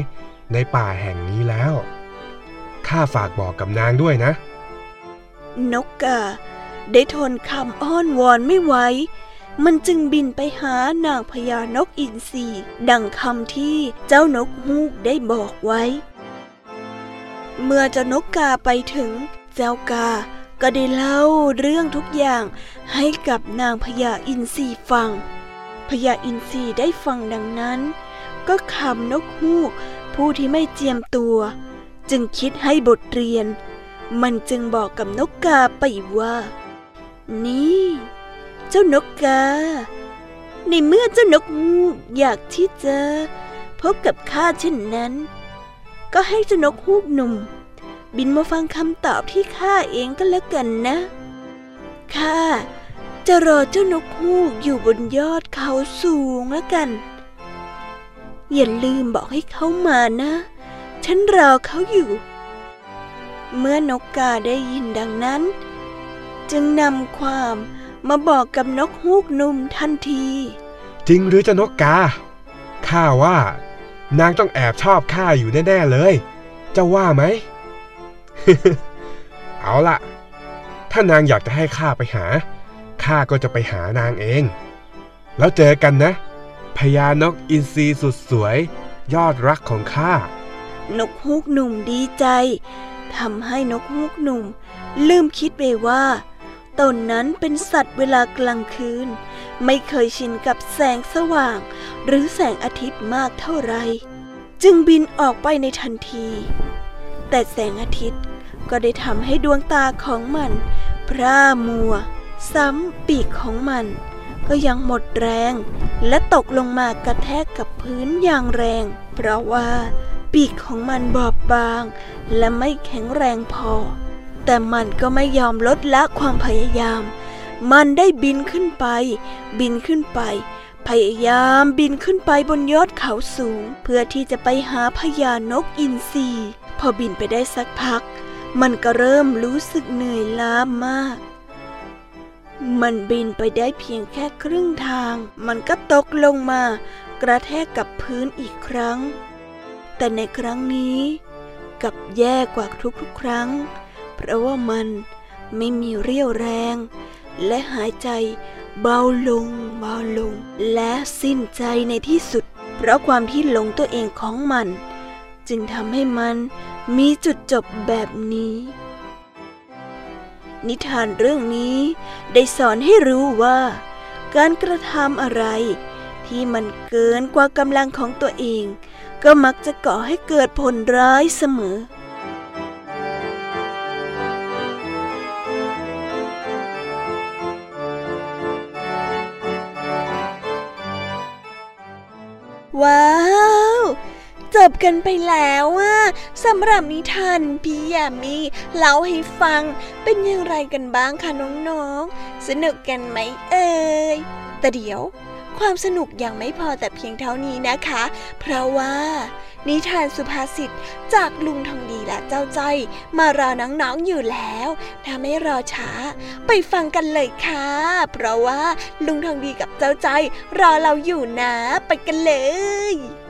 ในป่าแห่งนี้แล้ว ข้าฝากบอกกับนางด้วยนะ นกกาได้ทนคำอ้อนวอนไม่ไหว มันจึงบินไปหานางพญานกอินทรีดังคำที่เจ้านกฮูกได้บอกไว้ เมื่อเจ้านกกาไปถึง เจ้ากาก็ได้เล่าเรื่องทุกอย่างให้กับนางพญาอินทรีฟัง พญาอินทรีได้ฟังดังนั้น ก็คำนกฮูกผู้ที่ไม่เจียมตัว จึงคิดให้บทเรียน มันจึงบอกกับนกกาไปว่า นี่ เจ้านกกา ในเมื่อเจ้านกฮูกอยากที่จะพบกับข้าเช่นนั้น ก็ให้เจ้านกฮูกหนุ่ม บินมาฟังคำตอบที่ข้าเองก็แล้วกันนะ ข้าจะรอเจ้านกฮูกอยู่บนยอดเขาสูงแล้วกัน อย่าลืมบอกให้เขามานะ ฉันรอเขาอยู่ เมื่อนกกาได้ยินดังนั้น จึงนำความ มาบอกกับนกฮูกหนุ่มทันที จริงหรือจะนกกา ข้าว่า นางต้องแอบชอบข้าอยู่แน่ๆเลยเจ้าว่าไหม เอาล่ะ ถ้านางอยากจะให้ข้าไปหา ข้าก็จะไปหานางเอง แล้วเจอกันนะ พญานกอินทรีสุดสวย ยอดรักของข้า นกฮูกหนุ่มดีใจทำให้นกฮูกหนุ่ม ลืมคิดไปว่า ตนนั้นเป็นสัตว์เวลากลางคืน ไม่เคยชินกับแสงสว่าง หรือแสงอาทิตย์มากเท่าไร จึงบินออกไปในทันที แต่แสงอาทิตย์ก็ได้ทำให้ดวงตาของมันพร่ามัว ซ้ำปีกของมัน ก็ยังหมดแรงและตกลงมากระแทกกับพื้นอย่างแรง เพราะว่าปีกของมันบอบบาง และไม่แข็งแรงพอ แต่มันก็ไม่ยอมลดละความพยายาม มันได้บินขึ้นไป บินขึ้นไป พยายามบินขึ้นไปบนยอดเขาสูง เพื่อที่จะไปหาพญานกอินทรีพอบินไปได้สักพัก มันก็เริ่มรู้สึกเหนื่อยล้ามาก มันบินไปได้เพียงแค่ครึ่งทาง มันก็ตกลงมา กระแทกกับพื้นอีกครั้ง แต่ในครั้งนี้กับแย่กว่าทุกๆครั้ง เพราะว่ามันไม่มีเรี่ยวแรง และหายใจเบาลงเบาลง และสิ้นใจในที่สุด เพราะความที่หลงตัวเองของมัน จึงทำให้มันมีจุดจบแบบนี้ นิทานเรื่องนี้ได้สอนให้รู้ว่า การกระทำอะไร ที่มันเกินกว่ากำลังของตัวเอง ก็มักจะก่อให้เกิดผลร้ายเสมอ ว้าวจบกันไปแล้วอะสำหรับนิทานพี่ยามีเล่าให้ฟังเป็นอย่างไรกันบ้างคะน้องๆ สนุกกันไหมเอ่ยแต่เดี๋ยว ความสนุกยังไม่พอแต่เพียงเท่านี้นะคะ เพราะว่า นิทานสุภาษิตจากลุงทองดีและเจ้าจ้อยมารอน้องๆอยู่แล้วถ้าไม่รอช้า ไปฟังกันเลยค่ะ เพราะว่าลุงทองดีกับเจ้าจ้อยรอเราอยู่นะ ไปกันเลย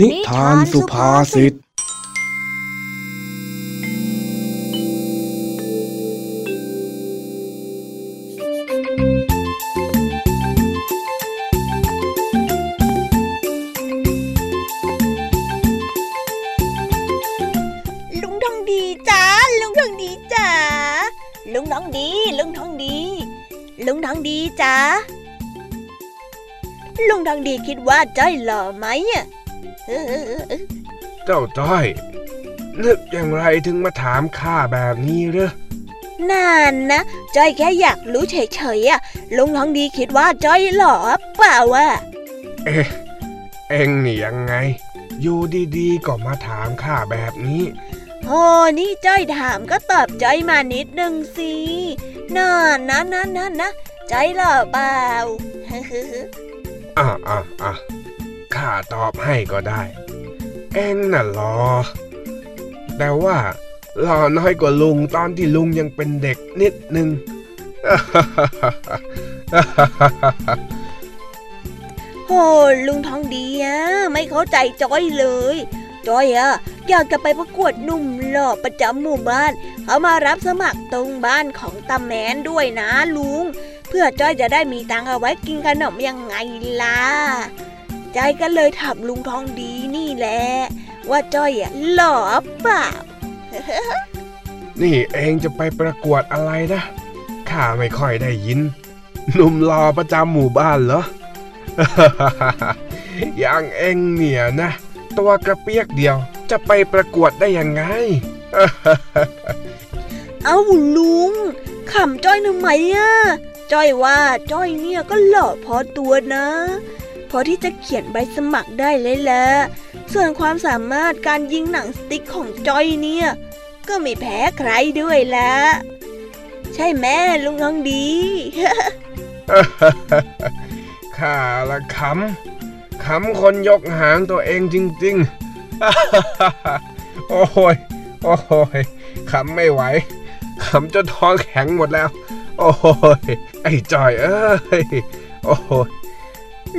นิทานสุภาษิต ลุงทองดีคิดว่าจ้อยหล่อไหมอะเออเจ้าจ้อย นึกอย่างไรถึงมาถามข้าแบบนี้เหรอนานนะ จ้อยแค่อยากรู้เฉยๆอะลุงทองดีคิดว่าจ้อยหล่อเปล่าวะเอ๊ะเอ็งนี่ยังไง อยู่ดีๆก็มาถามข้าแบบนี้โอ้นี่จ้อยถามก็ตอบจ้อยมานิดนึงสิน่านะนะนะนะใจหรอเปล่า อะอะอะข้าตอบให้ก็ได้ เอ็งน่ะรอ แต่ว่าหล่อน้อยกว่าลุงตอนที่ลุงยังเป็นเด็กนิดนึงโอ้ลุงทองดีอะไม่เข้าใจจ้อยเลย จ้อยอะอยากจะไปประกวดหนุ่มหล่อประจำหมู่บ้าน เขามารับสมัครตรงบ้านของตาแมนด้วยนะลุง เพื่อจ้อยจะได้มีตังค์เอาไว้กินขนมยังไงล่ะใจอยก็เลยถามลุงทองดีนี่แหละว่าจ้อยอะหล่อเปล่านี่เองจะไปประกวดอะไรนะข้าไม่ค่อยได้ยินหนุ่มรอประจำหมู่บ้านเหรออย่างเองเนี่ยนะ ตัวกระเปียกเดียวจะไปประกวดได้ยังไง เอ้าลุงขำจ้อยทำไมอะ จ้อยว่าจ้อยเนี่ยก็หล่อพอตัวนะ พอที่จะเขียนใบสมัครได้เลยแหละส่วนความสามารถการยิงหนังสติ๊กของจ้อยเนี่ย ก็ไม่แพ้ใครด้วยละใช่แม่ลุงทองดีข้าละขำขำคนยกหางตัวเองจริง ๆ โอ้ยโอ้ยขำไม่ไหวขำจนท้องแข็งหมดแล้ว อ้ยไอ้จอยเอ้ยโอ้ย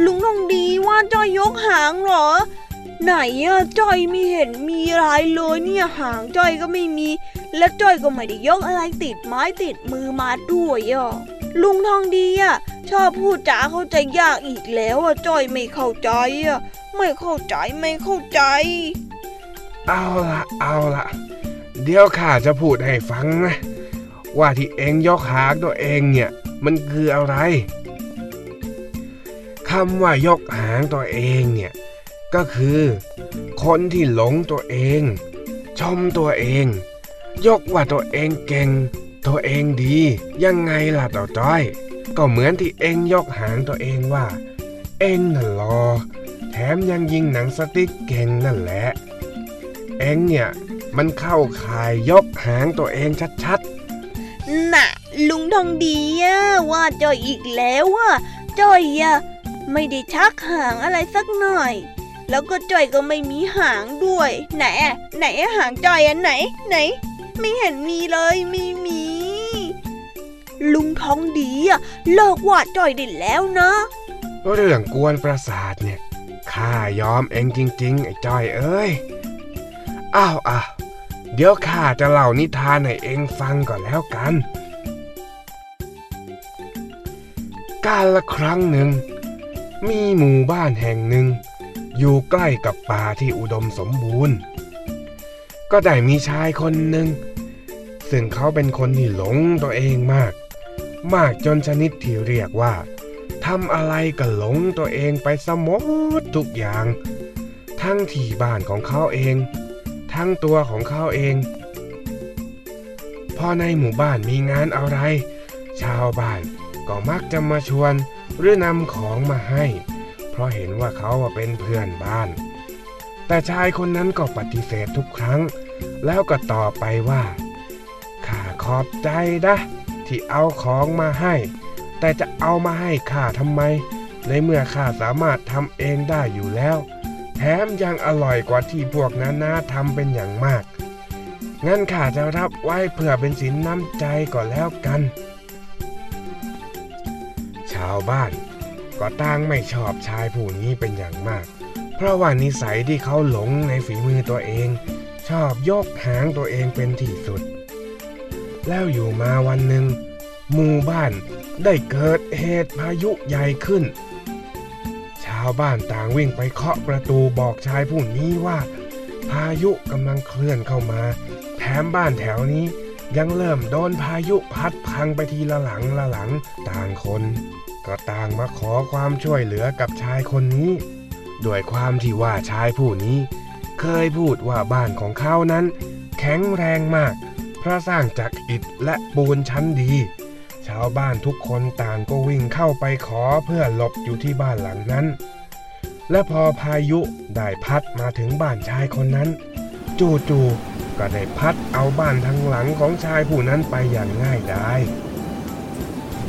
ลุงทองดีว่าจ้อยยกหางเหรอ ไหนอะจ้อยไม่เห็นมีอะไรเลยเนี่ยหางจ้อยก็ไม่มี และจ้อยก็ไม่ได้ยกอะไรติดไม้ติดมือมาด้วยอะลุงทองดีอะชอบพูดจาเข้าใจยากอีกแล้วอะจ้อยไม่เข้าใจอะไม่เข้าใจไม่เข้าใจ เอาละเอาละเดี๋ยวข้าจะพูดให้ฟังนะ ว่าที่เองยกหางตัวเองเนี่ย มันคืออะไรคำว่ายกหางตัวเองเนี่ย ก็คือ คนที่หลงตัวเอง ชมตัวเอง ยกว่าตัวเองเก่ง ตัวเองดี ยังไงล่ะต่อจ้อย ก็เหมือนที่เองยกหางตัวเองว่า เองน่ะรอแถมยังยิงหนังสติ๊กเก่งนั่นแหละ เองเนี่ย มันเข้าข่ายยกหางตัวเองชัด น่ะ ลุงทองดีอะว่าจอยอีกแล้วว่าจอยอะไม่ได้ชักหางอะไรสักหน่อย แล้วก็จอยก็ไม่มีหางด้วย ไหนอะไหนอะหางจอยอันไหน ไหน ไม่เห็นมีเลยไม่มี ลุงทองดีอะเลิกว่าจอยได้แล้วนะเรื่องกวนประสาทเนี่ยข้ายอมเองจริง ๆ ไอ้จอยเอ้ยอ้าวอ้าว เดี๋ยวข้าจะเล่านิทานให้เองฟังก่อนแล้วกัน กาลละครั้งหนึ่ง มีหมู่บ้านแห่งหนึ่ง อยู่ใกล้กับป่าที่อุดมสมบูรณ์ ก็ได้มีชายคนหนึ่ง ซึ่งเขาเป็นคนที่หลงตัวเองมาก มากจนชนิดที่เรียกว่าทำอะไรก็หลงตัวเองไปสมดทุกอย่าง ทั้งที่บ้านของเขาเอง ทั้งตัวของเขาเอง พอในหมู่บ้านมีงานอะไร ชาวบ้านก็มักจะมาชวนหรือนำของมาให้ เพราะเห็นว่าเขาเป็นเพื่อนบ้าน แต่ชายคนนั้นก็ปฏิเสธทุกครั้ง แล้วก็ตอบไปว่าข้าขอบใจนะที่เอาของมาให้ แต่จะเอามาให้ข้าทำไม ในเมื่อข้าสามารถทำเองได้อยู่แล้ว มยังอร่อยกว่าที่พวกนั้นนาทำเป็นอย่างมาก งั้นข้าจะรับไว้เพื่อเป็นสินน้ำใจก็แล้วกัน ชาวบ้านก็ต่างไม่ชอบชายผู้นี้เป็นอย่างมาก เพราะว่านิสัยที่เขาหลงในฝีมือตัวเอง ชอบยกหางตัวเองเป็นที่สุด แล้วอยู่มาวันหนึ่งหมู่บ้านได้เกิดเหตุพายุใหญ่ขึ้นาวบ้านต่างวิ่งไปเคาะประตูบอกชายผู้นี้ว่า พายุกำลังเคลื่อนเข้ามา แถมบ้านแถวนี้ยังเริ่มโดนพายุพัดพังไปทีละหลังละหลังต่างคน ก็ต่างมาขอความช่วยเหลือกับชายคนนี้ ด้วยความที่ว่าชายผู้นี้ เคยพูดว่าบ้านของเขานั้น แข็งแรงมาก เพราะสร้างจากอิฐและปูนชั้นดีาวบ้านทุกคนต่างก็วิ่งเข้าไปขอเพื่อหลบอยู่ที่บ้านหลังนั้น และพอพายุได้พัดมาถึงบ้านชายคนนั้น จู่ๆก็ได้พัดเอาบ้านทั้งหลังของชายผู้นั้นไปอย่างง่ายดาย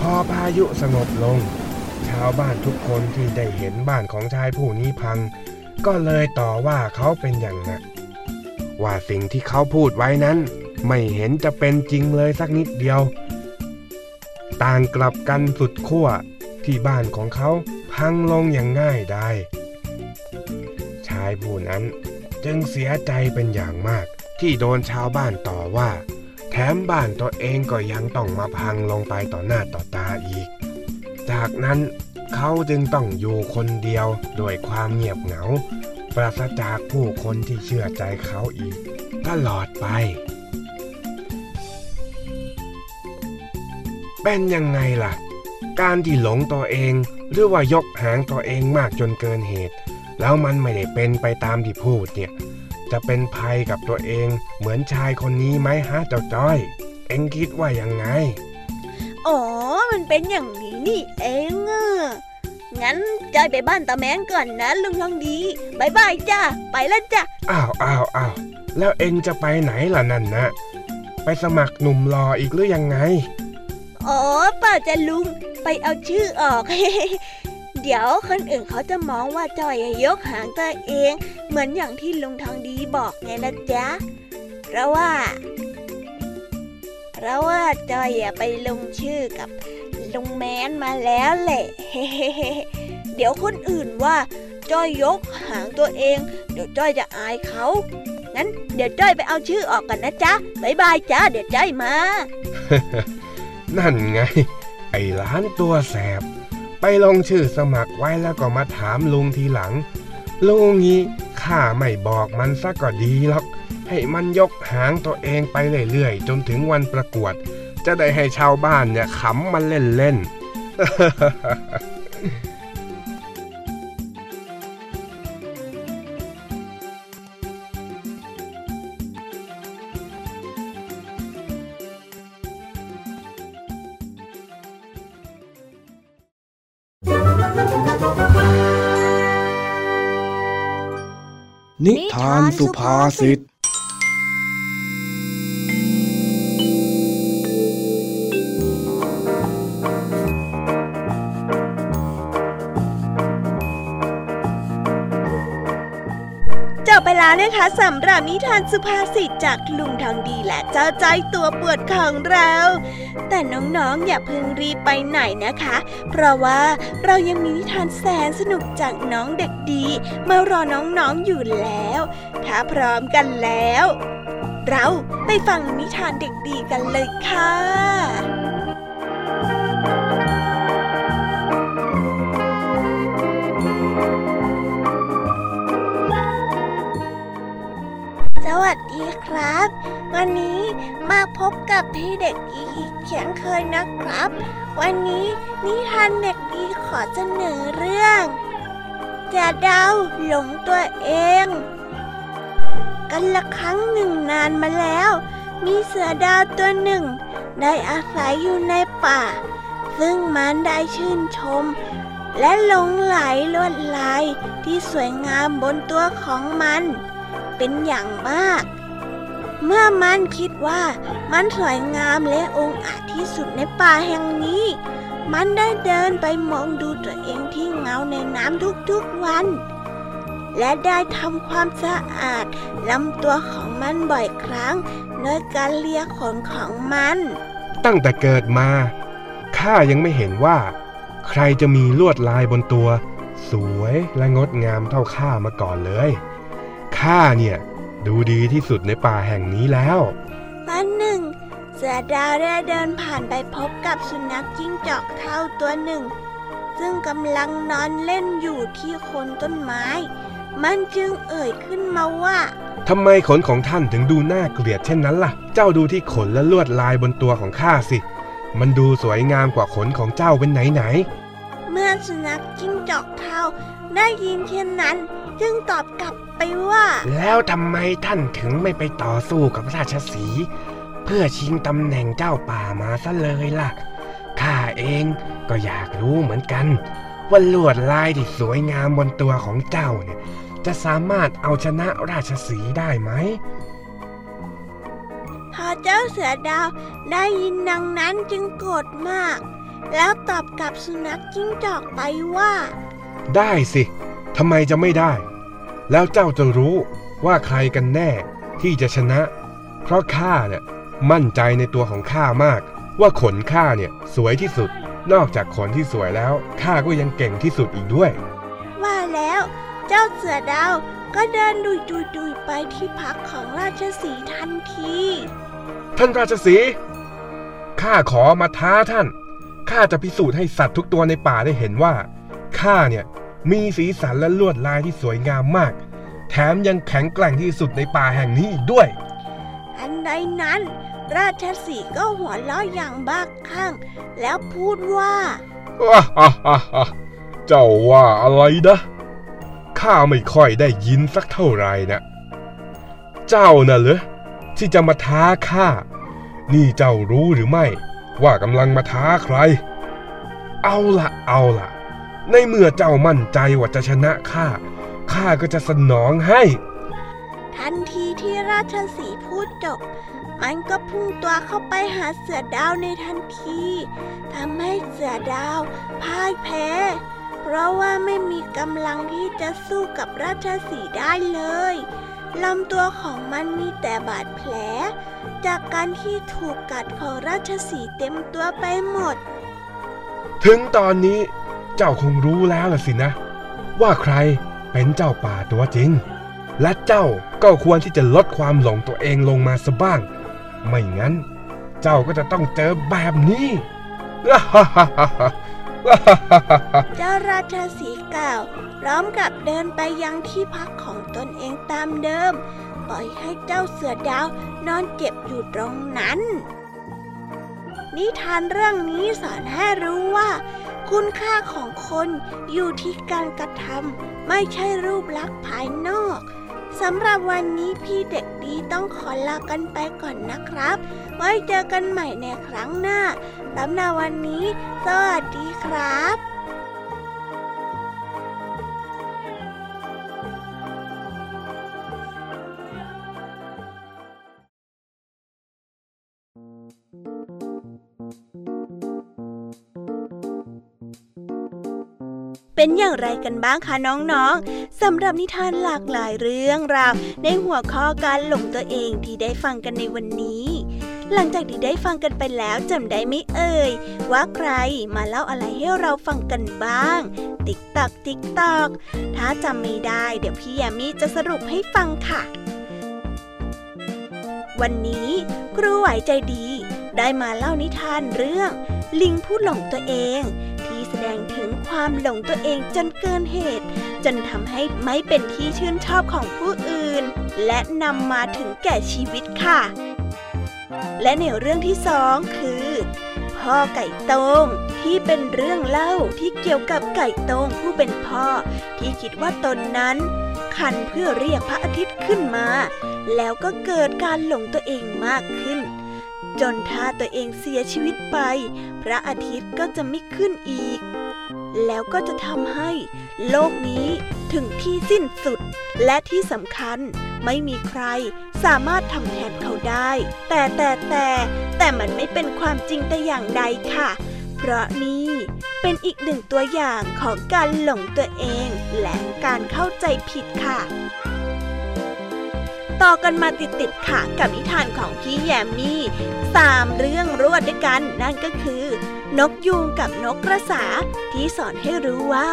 พอพายุสงบลง ชาวบ้านทุกคนที่ได้เห็นบ้านของชายผู้นี้พัง ก็เลยต่อว่าเขาเป็นอย่างหนักว่าสิ่งที่เขาพูดไว้นั้น ไม่เห็นจะเป็นจริงเลยสักนิดเดียว ต่างกลับกันสุดขั้วที่บ้านของเขาพังลงอย่างง่ายได้ชายผู้นั้นจึงเสียใจเป็นอย่างมากที่โดนชาวบ้านต่อว่า แถมบ้านตัวเองก็ยังต้องมาพังลงไปต่อหน้าต่อตาอีก จากนั้นเขาจึงต้องอยู่คนเดียวโดยความเงียบเหงา ปราศจากผู้คนที่เชื่อใจเขาอีก ตลอดไป เป็นยังไงล่ะ การที่หลงตัวเอง หรือว่ายกหางตัวเองมากจนเกินเหตุ แล้วมันไม่ได้เป็นไปตามที่พูดเนี่ย จะเป็นภัยกับตัวเองเหมือนชายคนนี้ไหมฮะเจ้าจ้อย เอ็งคิดว่ายังไง อ๋อ มันเป็นอย่างนี้นี่เองอะงั้นจอยไปบ้านตาแมนก่อนนะลุงทองดีบายบายจ้าไปแล้วจ้ะอ้าวอ้าวอ้าวแล้วเอ็งจะไปไหนล่ะนั่นนะไปสมัครหนุ่มรออีกหรือยังไง อ๋อปล่าจะลุงไปเอาชื่อออก เดี๋ยวคนอื่นเขาจะมองว่าจอยยกหางตัวเอง เหมือนอย่างที่ลุงทองดีบอกไงนะจ๊ะ เพราะว่า เพราะว่าจอยไปลงชื่อกับลุงแมนมาแล้วแหละเดี๋ยวคนอื่นว่าจอยยกหางตัวเอง เดี๋ยวจ้อยจะอายเขา งั้นเดี๋ยวจ้อยไปเอาชื่อออกกันนะจ๊ะบายบายจ้าเดี๋ยวจ้อยมา นั่นไง ไอ้ล้านตัวแสบ ไปลงชื่อสมัครไว้แล้วก็มาถามลุงทีหลัง ลุงงี้ข้าไม่บอกมันซะก็ดีหรอก ให้มันยกหางตัวเองไปเรื่อยๆ จนถึงวันประกวด จะได้ให้ชาวบ้านเนี่ยขำมันเล่นๆ นิทานสุภาษิต นะคะสำหรับนิทานสุภาษิตจากลุงทองดีและเจ้าใจตัวปวดของเรา แต่น้องๆ อย่าเพิ่งรีบไปไหนนะคะ เพราะว่าเรายังมีนิทานแสนสนุกจากน้องเด็กดี มารอน้องๆอยู่แล้ว ถ้าพร้อมกันแล้ว เราไปฟังนิทานเด็กดีกันเลยค่ะ ครับ วันนี้มาพบกับพี่เด็กดีอีกเช่นเคยนะครับ วันนี้นิทานเด็กดีขอเสนอเรื่องจะเดาหลงตัวเอง กันละครั้งหนึ่งนานมาแล้ว มีเสือดาวตัวหนึ่ง ได้อาศัยอยู่ในป่า ซึ่งมันได้ชื่นชม และหลงไหลลวดลายที่สวยงามบนตัวของมันเป็นอย่างมาก เมื่อมันคิดว่ามันสวยงามและองอาจที่สุดในป่าแห่งนี้ มันได้เดินไปมองดูตัวเองที่เงาในน้ำทุกๆวัน และได้ทำความสะอาดลำตัวของมันบ่อยครั้งโดยการเลียขนของมัน ตั้งแต่เกิดมาข้ายังไม่เห็นว่า ใครจะมีลวดลายบนตัว สวยและงดงามเท่าข้ามาก่อนเลยข้าเนี่ย ดูดีที่สุดในป่าแห่งนี้แล้ววันหนึ่ง เสือดาวได้เดินผ่านไปพบกับสุนัขจิ้งจอกเท่าตัวหนึ่ง ซึ่งกำลังนอนเล่นอยู่ที่โคนต้นไม้ มันจึงเอ่ยขึ้นมาว่าทำไมขนของท่านถึงดูน่าเกลียดเช่นนั้นล่ะ เจ้าดูที่ขนและลวดลายบนตัวของข้าสิ มันดูสวยงามกว่าขนของเจ้าเป็นไหนไหน เมื่อสุนัขจิ้งจอกเท่าได้ยินเช่นนั้น จึงตอบกลับ ไปว่า แล้วทำไมท่านถึงไม่ไปต่อสู้กับราชสีห์เพื่อชิงตำแหน่งเจ้าป่ามาซะเลยล่ะ ข้าเองก็อยากรู้เหมือนกันว่าลวดลายที่สวยงามบนตัวของเจ้าเนี่ย จะสามารถเอาชนะราชสีห์ได้ไหมเจ้าเสือดาวได้ยินดังนั้นจึงโกรธมาก แล้วตอบกับสุนัขจิ้งจอกไปว่า ได้สิทำไมจะไม่ได้ แล้วเจ้าจะรู้ว่าใครกันแน่ที่จะชนะ เพราะข้าเนี่ยมั่นใจในตัวของข้ามาก ว่าขนข้าเนี่ยสวยที่สุด นอกจากขนที่สวยแล้วข้าก็ยังเก่งที่สุดอีกด้วย ว่าแล้วเจ้าเสือดาวก็เดินดุยดุยดุยไปที่พักของราชสีห์ทันที ท่านราชสีห์ข้าขอมาท้าท่านข้าจะพิสูจน์ให้สัตว์ทุกตัวในป่าได้เห็นว่าข้าเนี่ย มีสีสันและลวดลายที่สวยงามมาก แถมยังแข็งแกร่งที่สุดในป่าแห่งนี้อีกด้วย อันใดนั้น ราชสีห์ก็หัวเราะอย่างบ้าคลั่ง แล้วพูดว่าเจ้าว่าอะไรนะข้าไม่ค่อยได้ยินสักเท่าไหร่นะ เจ้าน่ะเหรอที่จะมาท้าข้า นี่เจ้ารู้หรือไม่ ว่ากำลังมาท้าใคร เอาละเอาละ ในเมื่อเจ้ามั่นใจว่าจะชนะข้า ข้าก็จะสนองให้ ทันทีที่ราชสีห์พูดจบ มันก็พุ่งตัวเข้าไปหาเสือดาวในทันทีทำให้เสือดาวพ่ายแพ้ เพราะว่าไม่มีกำลังที่จะสู้กับราชสีห์ได้เลยลำตัวของมันมีแต่บาดแผล จากการที่ถูกกัดของราชสีห์เต็มตัวไปหมด ถึงตอนนี้ เจ้าคงรู้แล้วล่ะสินะ ว่าใครเป็นเจ้าป่าตัวจริง และเจ้าก็ควรที่จะลดความหลงตัวเองลงมาซะบ้าง ไม่งั้น เจ้าก็จะต้องเจอแบบนี้เจ้าราชาสีห์กล่าวพร้อมกับเดินไปยังที่พักของตนเองตามเดิม ปล่อยให้เจ้าเสือดาวนอนเจ็บอยู่ตรงนั้น นิทานเรื่องนี้สอนให้รู้ว่า คุณค่าของคนอยู่ที่การกระทำไม่ใช่รูปลักษณ์ภายนอกสำหรับวันนี้พี่เด็กดีต้องขอลากันไปก่อนนะครับ ไว้เจอกันใหม่ในครั้งหน้าสำหรับวันนี้ สวัสดีครับ เป็นอย่างไรกันบ้างคะน้องๆสำหรับนิทานหลากหลายเรื่องราวในหัวข้อการหลงตัวเองที่ได้ฟังกันในวันนี้ หลังจากที่ได้ฟังกันไปแล้วจำได้ไม่เอ่ย ว่าใครมาเล่าอะไรให้เราฟังกันบ้าง ติ๊กตอกติ๊กตอกถ้าจำไม่ได้เดี๋ยวพี่ยามีจะสรุปให้ฟังค่ะ วันนี้ครูไหวใจดี ได้มาเล่านิทานเรื่อง ลิงผู้หลงตัวเอง แสดงถึงความหลงตัวเองจนเกินเหตุ จนทำให้ไม่เป็นที่ชื่นชอบของผู้อื่น และนำมาถึงแก่ชีวิตค่ะ และในเรื่องที่สองคือ พ่อไก่ตงที่เป็นเรื่องเล่าที่เกี่ยวกับไก่ตงผู้เป็นพ่อ ที่คิดว่าตนนั้น คันเพื่อเรียกพระอาทิตย์ขึ้นมา แล้วก็เกิดการหลงตัวเองมากขึ้น จนถ้าตัวเองเสียชีวิตไป พระอาทิตย์ก็จะไม่ขึ้นอีก แล้วก็จะทำให้ โลกนี้ถึงที่สิ้นสุด และที่สำคัญไม่มีใครสามารถทำแทนเขาได้ แต่แต่แต่แต่มันไม่เป็นความจริงแต่อย่างใดค่ะ เพราะนี่เป็นอีกหนึ่งตัวอย่างของการหลงตัวเอง และการเข้าใจผิดค่ะ ต่อกันมาติดๆค่ะกับนิทานของพี่แยมมี่สามเรื่องรวดด้วยกัน นั่นก็คือ นกยูงกับนกกระสา ที่สอนให้รู้ว่า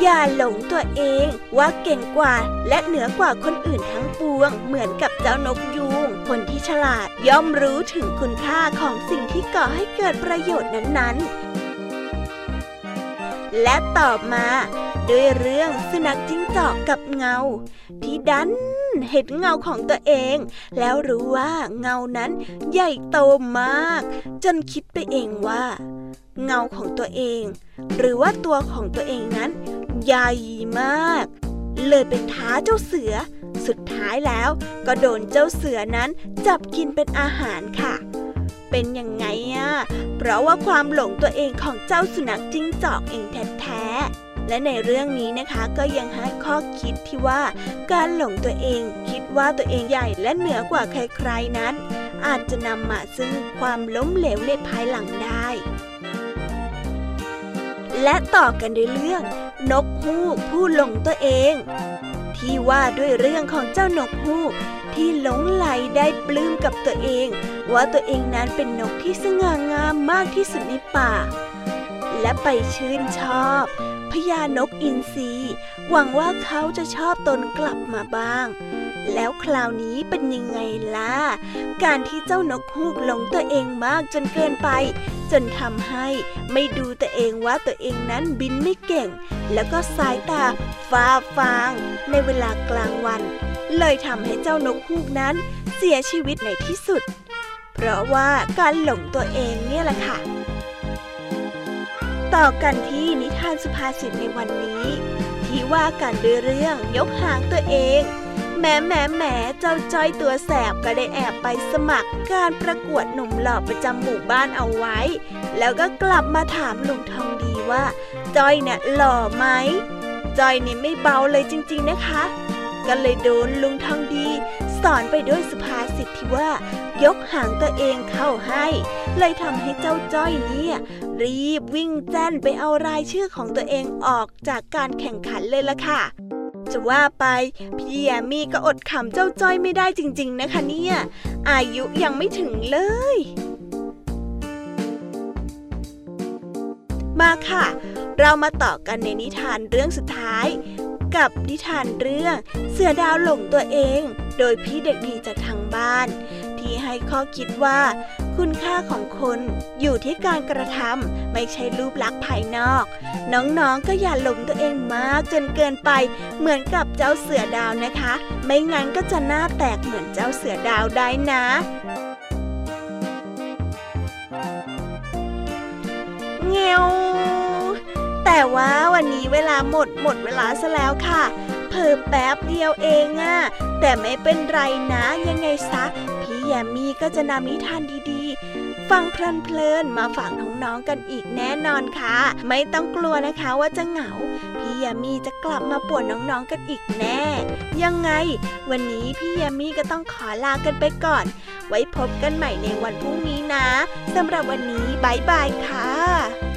อย่าหลงตัวเองว่าเก่งกว่า และเหนือกว่าคนอื่นทั้งปวง เหมือนกับเจ้านกยูง คนที่ฉลาดย่อมรู้ถึงคุณค่าของสิ่งที่ก่อให้เกิดประโยชน์นั้นๆ และต่อมาด้วยเรื่องสุนัขจิ้งจอกกับเงา ที่ดันเห็นเงาของตัวเอง แล้วรู้ว่าเงานั้นใหญ่โตมาก จนคิดไปเองว่า เงาของตัวเอง หรือว่าตัวของตัวเองนั้น ใหญ่มาก เลยไปท้าเจ้าเสือ สุดท้ายแล้วก็โดนเจ้าเสือนั้นจับกินเป็นอาหารค่ะ เป็นยังไงอะเพราะว่าความหลงตัวเองของเจ้าสุนัขจิ้งจอกเองแท้ๆ และในเรื่องนี้นะคะก็ยังให้ข้อคิดที่ว่า การหลงตัวเองคิดว่าตัวเองใหญ่และเหนือกว่าใครๆนั้น อาจจะนำมาซึ่งความล้มเหลวในภายหลังได้และต่อกันด้วยเรื่อง นกฮูกผู้หลงตัวเอง ที่ว่าด้วยเรื่องของเจ้านกฮูก ที่หลงไหลได้ปลื้มกับตัวเอง ว่าตัวเองนั้นเป็นนกที่สง่างามมากที่สุดในป่า และไปชื่นชอบพญานกอินทรีหวังว่าเขาจะชอบตนกลับมาบ้าง แล้วคราวนี้เป็นยังไงล่ะ การที่เจ้านกฮูกหลงตัวเองมากจนเกินไป จนทำให้ไม่ดูตัวเองว่าตัวเองนั้นบินไม่เก่ง แล้วก็สายตาฟ้าฟาง ในเวลากลางวัน เลยทำให้เจ้านกฮูกนั้นเสียชีวิตในที่สุด เพราะว่าการหลงตัวเองเนี่ยแหละค่ะ ต่อกันที่นิทานสุภาษิตในวันนี้ ที่ว่ากันด้วยเรื่องยกหางตัวเองแม้แม้แม้เจ้าจ้อยตัวแสบก็ได้แอบไปสมัครการประกวดหนุ่มหล่อประจำหมู่บ้านเอาไว้ แล้วก็กลับมาถามลุงทองดีว่า จ้อยเนี่ยหล่อไหม จ้อยนี่ไม่เบาเลยจริง ๆนะคะ ก็เลยโดนลุงทองดี สอนไปด้วยสุภาษิตที่ว่า ยกหางตัวเองเข้าให้ เลยทำให้เจ้าจ้อยเนี่ย รีบวิ่งแจ้นไปเอารายชื่อของตัวเองออกจากการแข่งขันเลยล่ะค่ะจะว่าไปพี่แยมมี่ก็อดขำเจ้าจ้อยไม่ได้จริง ๆ นะคะเนี่ย อายุยังไม่ถึงเลย มาค่ะ เรามาต่อกันในนิทานเรื่องสุดท้าย กับนิทานเรื่อง เสือดาวหลงตัวเอง โดยพี่เด็กดีจากทางบ้าน ที่ให้ข้อคิดว่า คุณค่าของคนอยู่ที่การกระทำไม่ใช่รูปลักษณ์ภายนอก น้องๆก็อย่าหลงตัวเองมากจนเกินไป เหมือนกับเจ้าเสือดาวนะคะ ไม่งั้นก็จะหน้าแตกเหมือนเจ้าเสือดาวได้นะเงียว แต่ว่าวันนี้เวลาหมดหมดเวลาซะแล้วค่ะเพิ่มแป๊บเดียวเองอะแต่ไม่เป็นไรนะยังไงซะพี่แยมมี่ก็จะนำนิทานดีๆ ฟังเพลินๆมาฝากน้องๆกันอีกแน่นอนค่ะ ไม่ต้องกลัวนะคะว่าจะเหงา พี่แยามีจะกลับมาป่วนน้องๆกันอีกแน่ ยังไง วันนี้พี่แยามีก็ต้องขอลากันไปก่อน ไว้พบกันใหม่ในวันพรุ่งนี้นะสำหรับวันนี้บายบายค่ะ